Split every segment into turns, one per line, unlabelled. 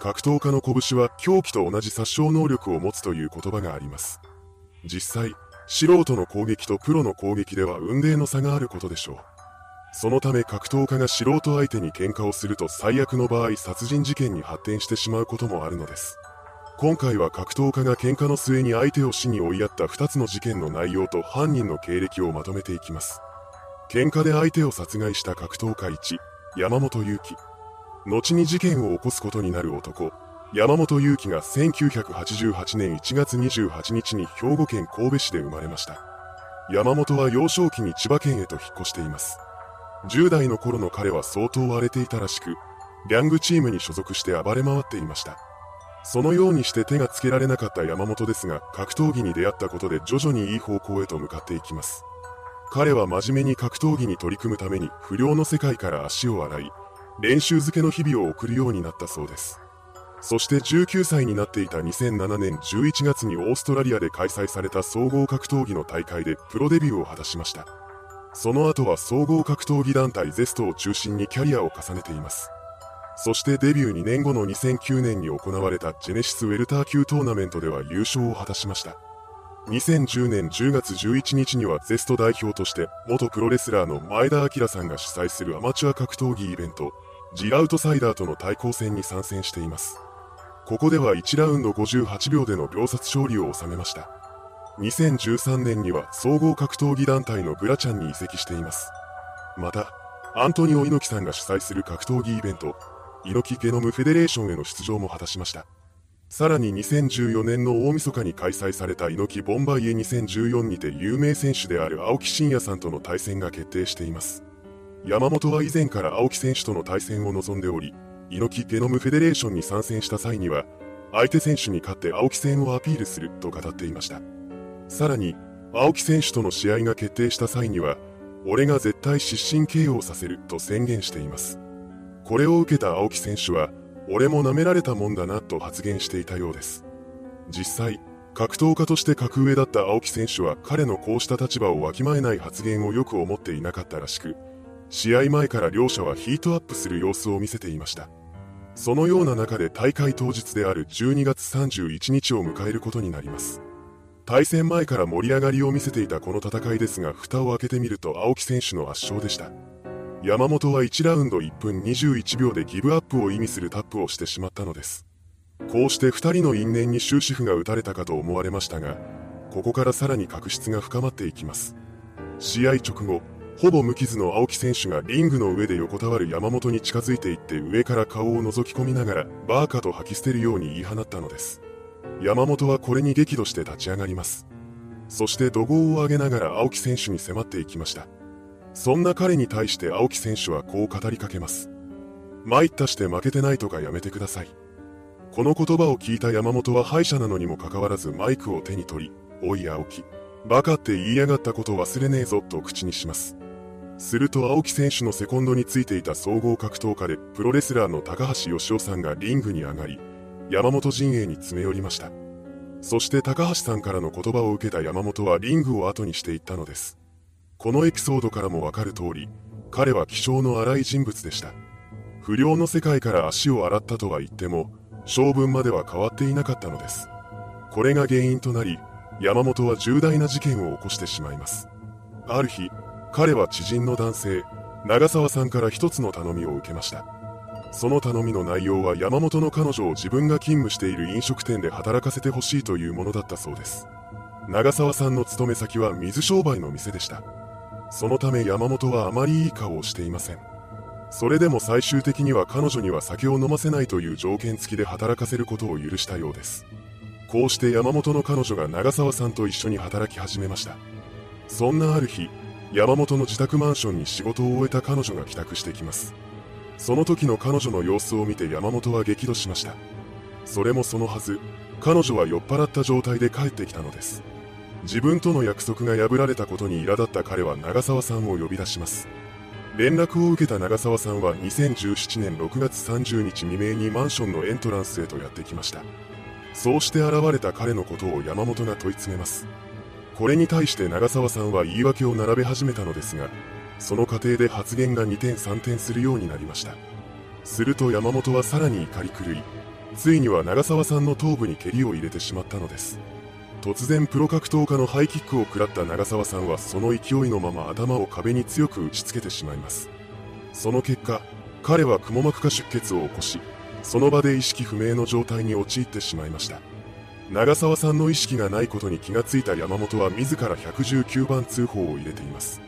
格闘家の拳は凶器と同じ殺傷能力を持つという言葉があります。実際、素人の攻撃とプロの攻撃では運命の差があることでしょう。そのため格闘家が素人相手に喧嘩をすると最悪の場合殺人事件に発展してしまうこともあるのです。今回は格闘家が喧嘩の末に相手を死に追いやった2つの事件の内容と犯人の経歴をまとめていきます。喧嘩で相手を殺害した格闘家1、山本祐希。後に事件を起こすことになる男、山本祐希が1988年1月28日に兵庫県神戸市で生まれました。山本は幼少期に千葉県へと引っ越しています。10代の頃の彼は相当荒れていたらしく、ギャングチームに所属して暴れ回っていました。そのようにして手がつけられなかった山本ですが、格闘技に出会ったことで徐々にいい方向へと向かっていきます。彼は真面目に格闘技に取り組むために不良の世界から足を洗い、練習漬けの日々を送るようになったそうです。そして19歳になっていた2007年11月にオーストラリアで開催された総合格闘技の大会でプロデビューを果たしました。その後は総合格闘技団体ゼストを中心にキャリアを重ねています。そしてデビュー2年後の2009年に行われたジェネシスウェルター級トーナメントでは優勝を果たしました。2010年10月11日にはゼスト代表として元プロレスラーの前田明さんが主催するアマチュア格闘技イベント、ジアウトサイダーとの対抗戦に参戦しています。ここでは1ラウンド58秒での秒殺勝利を収めました。2013年には総合格闘技団体のグラチャンに移籍しています。また、アントニオ猪木さんが主催する格闘技イベント、猪木ゲノムフェデレーションへの出場も果たしました。さらに2014年の大晦日に開催された猪木ボンバイエ2014にて有名選手である青木真也さんとの対戦が決定しています。山本は以前から青木選手との対戦を望んでおり、猪木ゲノムフェデレーションに参戦した際には、相手選手に勝って青木戦をアピールすると語っていました。さらに、青木選手との試合が決定した際には、俺が絶対失神 KO させると宣言しています。これを受けた青木選手は、俺も舐められたもんだなと発言していたようです。実際、格闘家として格上だった青木選手は彼のこうした立場をわきまえない発言をよく思っていなかったらしく、試合前から両者はヒートアップする様子を見せていました。そのような中で大会当日である12月31日を迎えることになります。対戦前から盛り上がりを見せていたこの戦いですが、蓋を開けてみると青木選手の圧勝でした。山本は1ラウンド1分21秒でギブアップを意味するタップをしてしまったのです。こうして2人の因縁に終止符が打たれたかと思われましたが、ここからさらに確執が深まっていきます。試合直後、ほぼ無傷の青木選手がリングの上で横たわる山本に近づいていって上から顔を覗き込みながらバーカと吐き捨てるように言い放ったのです。山本はこれに激怒して立ち上がります。そして怒号を上げながら青木選手に迫っていきました。そんな彼に対して青木選手はこう語りかけます。参ったして負けてないとかやめてください。この言葉を聞いた山本は敗者なのにもかかわらずマイクを手に取り、おい青木、バカって言いやがったこと忘れねえぞと口にします。すると青木選手のセコンドについていた総合格闘家でプロレスラーの高橋義雄さんがリングに上がり、山本陣営に詰め寄りました。そして高橋さんからの言葉を受けた山本はリングを後にしていったのです。このエピソードからもわかる通り、彼は気性の荒い人物でした。不良の世界から足を洗ったとは言っても、性分までは変わっていなかったのです。これが原因となり、山本は重大な事件を起こしてしまいます。ある日、彼は知人の男性、長澤さんから一つの頼みを受けました。その頼みの内容は山本の彼女を自分が勤務している飲食店で働かせてほしいというものだったそうです。長澤さんの勤め先は水商売の店でした。そのため山本はあまりいい顔をしていません。それでも最終的には彼女には酒を飲ませないという条件付きで働かせることを許したようです。こうして山本の彼女が長澤さんと一緒に働き始めました。そんなある日山本の自宅マンションに仕事を終えた彼女が帰宅してきますその時の彼女の様子を見て山本は激怒しましたそれもそのはず、彼女は酔っ払った状態で帰ってきたのです。自分との約束が破られたことに苛立った彼は長澤さんを呼び出します。連絡を受けた長澤さんは2017年6月30日未明にマンションのエントランスへとやってきました。そうして現れた彼のことを山本が問い詰めます。これに対して長澤さんは言い訳を並べ始めたのですが、その過程で発言が2点3点するようになりました。すると山本はさらに怒り狂い、ついには長澤さんの頭部に蹴りを入れてしまったのです。突然プロ格闘家のハイキックを食らった長澤さんはその勢いのまま頭を壁に強く打ちつけてしまいます。その結果、彼はくも膜下出血を起こし、その場で意識不明の状態に陥ってしまいました。長澤さんの意識がないことに気がついた山本は自ら119番通報を入れています。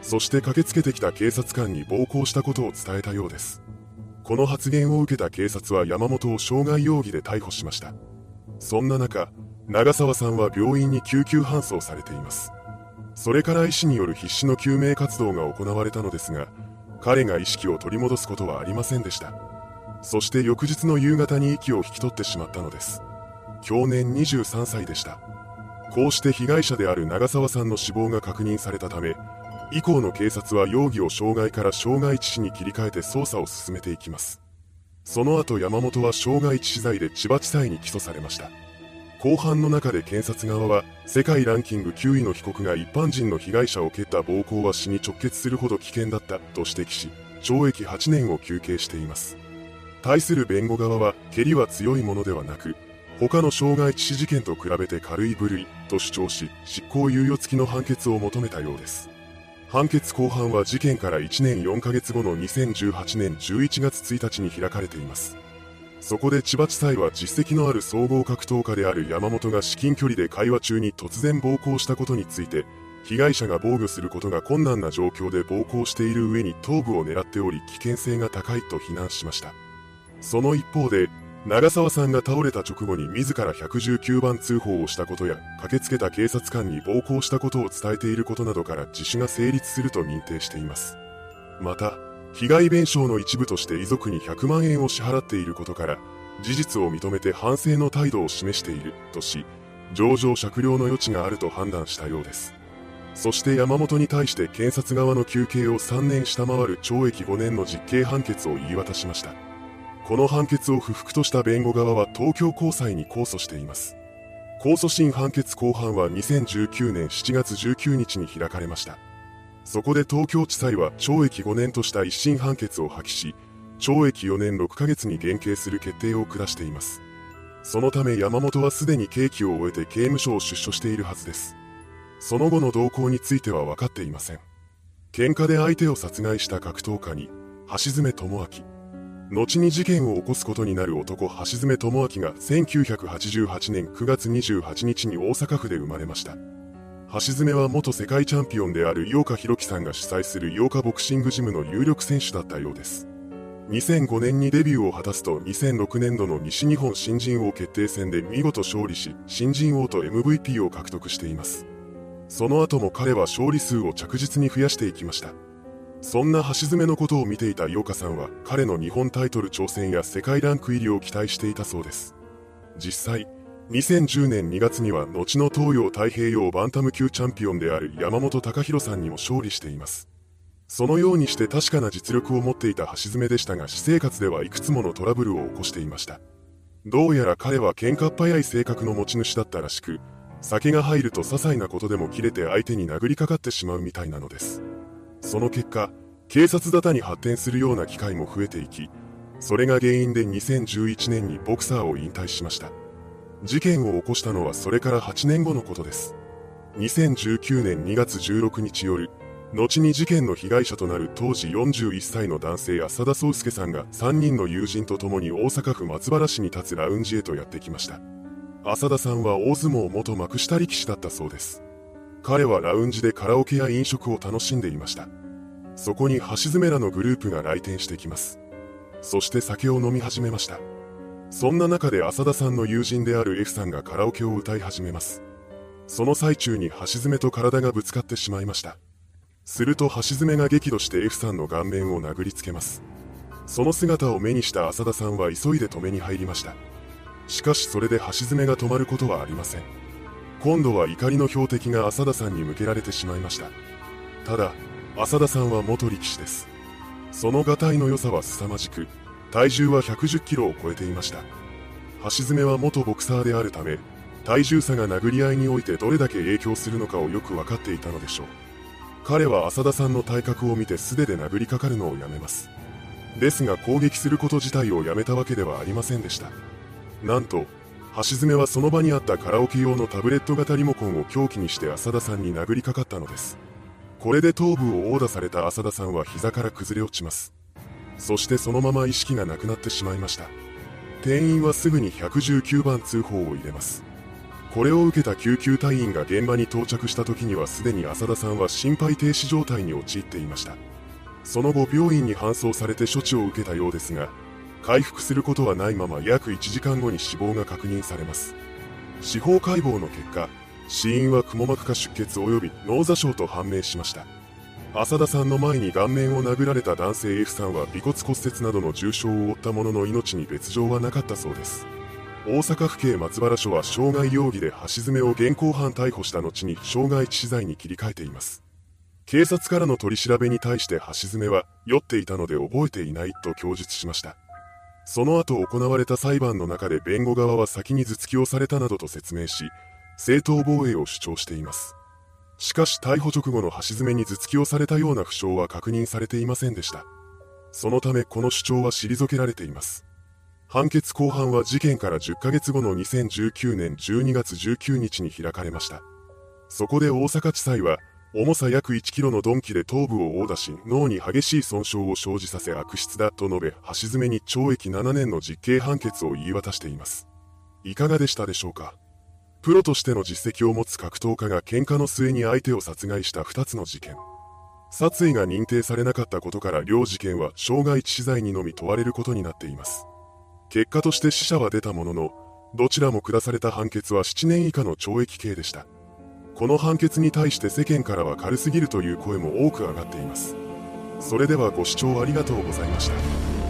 そして駆けつけてきた警察官に暴行したことを伝えたようです。この発言を受けた警察は山本を傷害容疑で逮捕しました。そんな中、長澤さんは病院に救急搬送されています。それから医師による必死の救命活動が行われたのですが、彼が意識を取り戻すことはありませんでした。そして翌日の夕方に息を引き取ってしまったのです。去年23歳でした。こうして被害者である長澤さんの死亡が確認されたため、以降の警察は容疑を傷害から傷害致死に切り替えて捜査を進めていきます。その後山本は傷害致死罪で千葉地裁に起訴されました。後半の中で検察側は、世界ランキング9位の被告が一般人の被害者を蹴った暴行は死に直結するほど危険だったと指摘し、懲役8年を求刑しています。対する弁護側は、蹴りは強いものではなく、他の傷害致死事件と比べて軽い部類と主張し、執行猶予付きの判決を求めたようです。判決公判は事件から1年4ヶ月後の2018年11月1日に開かれています。そこで千葉地裁は実績のある総合格闘家である山本が至近距離で会話中に突然暴行したことについて、被害者が防御することが困難な状況で暴行している上に頭部を狙っており危険性が高いと非難しました。その一方で、長澤さんが倒れた直後に自ら119番通報をしたことや、駆けつけた警察官に暴行したことを伝えていることなどから自首が成立すると認定しています。また、被害弁償の一部として遺族に100万円を支払っていることから、事実を認めて反省の態度を示しているとし、上場酌量の余地があると判断したようです。そして山本に対して検察側の求刑を3年下回る懲役5年の実刑判決を言い渡しました。この判決を不服とした弁護側は東京高裁に控訴しています。控訴審判決公判は2019年7月19日に開かれました。そこで東京地裁は懲役5年とした一審判決を破棄し、懲役4年6ヶ月に減刑する決定を下しています。そのため山本はすでに刑期を終えて刑務所を出所しているはずです。その後の動向については分かっていません。喧嘩で相手を殺害した格闘家に、橋爪智明。後に事件を起こすことになる男橋爪智明が1988年9月28日に大阪府で生まれました。橋爪は元世界チャンピオンである井岡弘樹さんが主催する井岡ボクシングジムの有力選手だったようです。2005年にデビューを果たすと2006年度の西日本新人王決定戦で見事勝利し、新人王と MVP を獲得しています。その後も彼は勝利数を着実に増やしていきました。そんな橋爪のことを見ていた井岡さんは彼の日本タイトル挑戦や世界ランク入りを期待していたそうです。実際、2010年2月には後の東洋太平洋バンタム級チャンピオンである山本隆弘さんにも勝利しています。そのようにして確かな実力を持っていた橋爪でしたが私生活ではいくつものトラブルを起こしていました。どうやら彼は喧嘩っ早い性格の持ち主だったらしく、酒が入ると些細なことでも切れて相手に殴りかかってしまうみたいなのです。その結果、警察沙汰に発展するような機会も増えていき、それが原因で2011年にボクサーを引退しました。事件を起こしたのはそれから8年後のことです。2019年2月16日夜、後に事件の被害者となる当時41歳の男性浅田壮介さんが3人の友人と共に大阪府松原市に立つラウンジへとやってきました。浅田さんは大相撲元幕下力士だったそうです。彼はラウンジでカラオケや飲食を楽しんでいました。そこに橋爪らのグループが来店してきます。そして酒を飲み始めました。そんな中で浅田さんの友人である F さんがカラオケを歌い始めます。その最中に橋爪と体がぶつかってしまいました。すると橋爪が激怒して F さんの顔面を殴りつけます。その姿を目にした浅田さんは急いで止めに入りました。しかしそれで橋爪が止まることはありません今度は怒りの標的が浅田さんに向けられてしまいました。ただ浅田さんは元力士です。そのがたいの良さは凄まじく体重は110キロを超えていました。橋爪は元ボクサーであるため体重差が殴り合いにおいてどれだけ影響するのかをよく分かっていたのでしょう。彼は浅田さんの体格を見て素手で殴りかかるのをやめます。ですが攻撃すること自体をやめたわけではありませんでした。なんと橋爪はその場にあったカラオケ用のタブレット型リモコンを凶器にして浅田さんに殴りかかったのです。これで頭部を殴打された浅田さんは膝から崩れ落ちます。そしてそのまま意識がなくなってしまいました。店員はすぐに119番通報を入れます。これを受けた救急隊員が現場に到着した時にはすでに浅田さんは心肺停止状態に陥っていました。その後病院に搬送されて処置を受けたようですが回復することはないまま約1時間後に死亡が確認されます。司法解剖の結果死因はくも膜下出血及び脳挫傷と判明しました。浅田さんの前に顔面を殴られた男性 F さんは尾骨骨折などの重傷を負ったものの命に別状はなかったそうです。大阪府警松原署は傷害容疑で橋爪を現行犯逮捕した後に傷害致死罪に切り替えています。警察からの取り調べに対して橋爪は酔っていたので覚えていないと供述しました。その後行われた裁判の中で弁護側は先に頭突きをされたなどと説明し正当防衛を主張していますしかし逮捕直後の橋爪に頭突きをされたような負傷は確認されていませんでした。そのためこの主張は退けられています。判決公判は事件から10ヶ月後の2019年12月19日に開かれました。そこで大阪地裁は、重さ約1キロの鈍器で頭部を殴打し、脳に激しい損傷を生じさせ悪質だと述べ、橋爪に懲役7年の実刑判決を言い渡しています。いかがでしたでしょうか？プロとしての実績を持つ格闘家が喧嘩の末に相手を殺害した2つの事件。殺意が認定されなかったことから両事件は傷害致死罪にのみ問われることになっています。結果として死者は出たものの、どちらも下された判決は7年以下の懲役刑でした。この判決に対して世間からは軽すぎるという声も多く上がっています。それではご視聴ありがとうございました。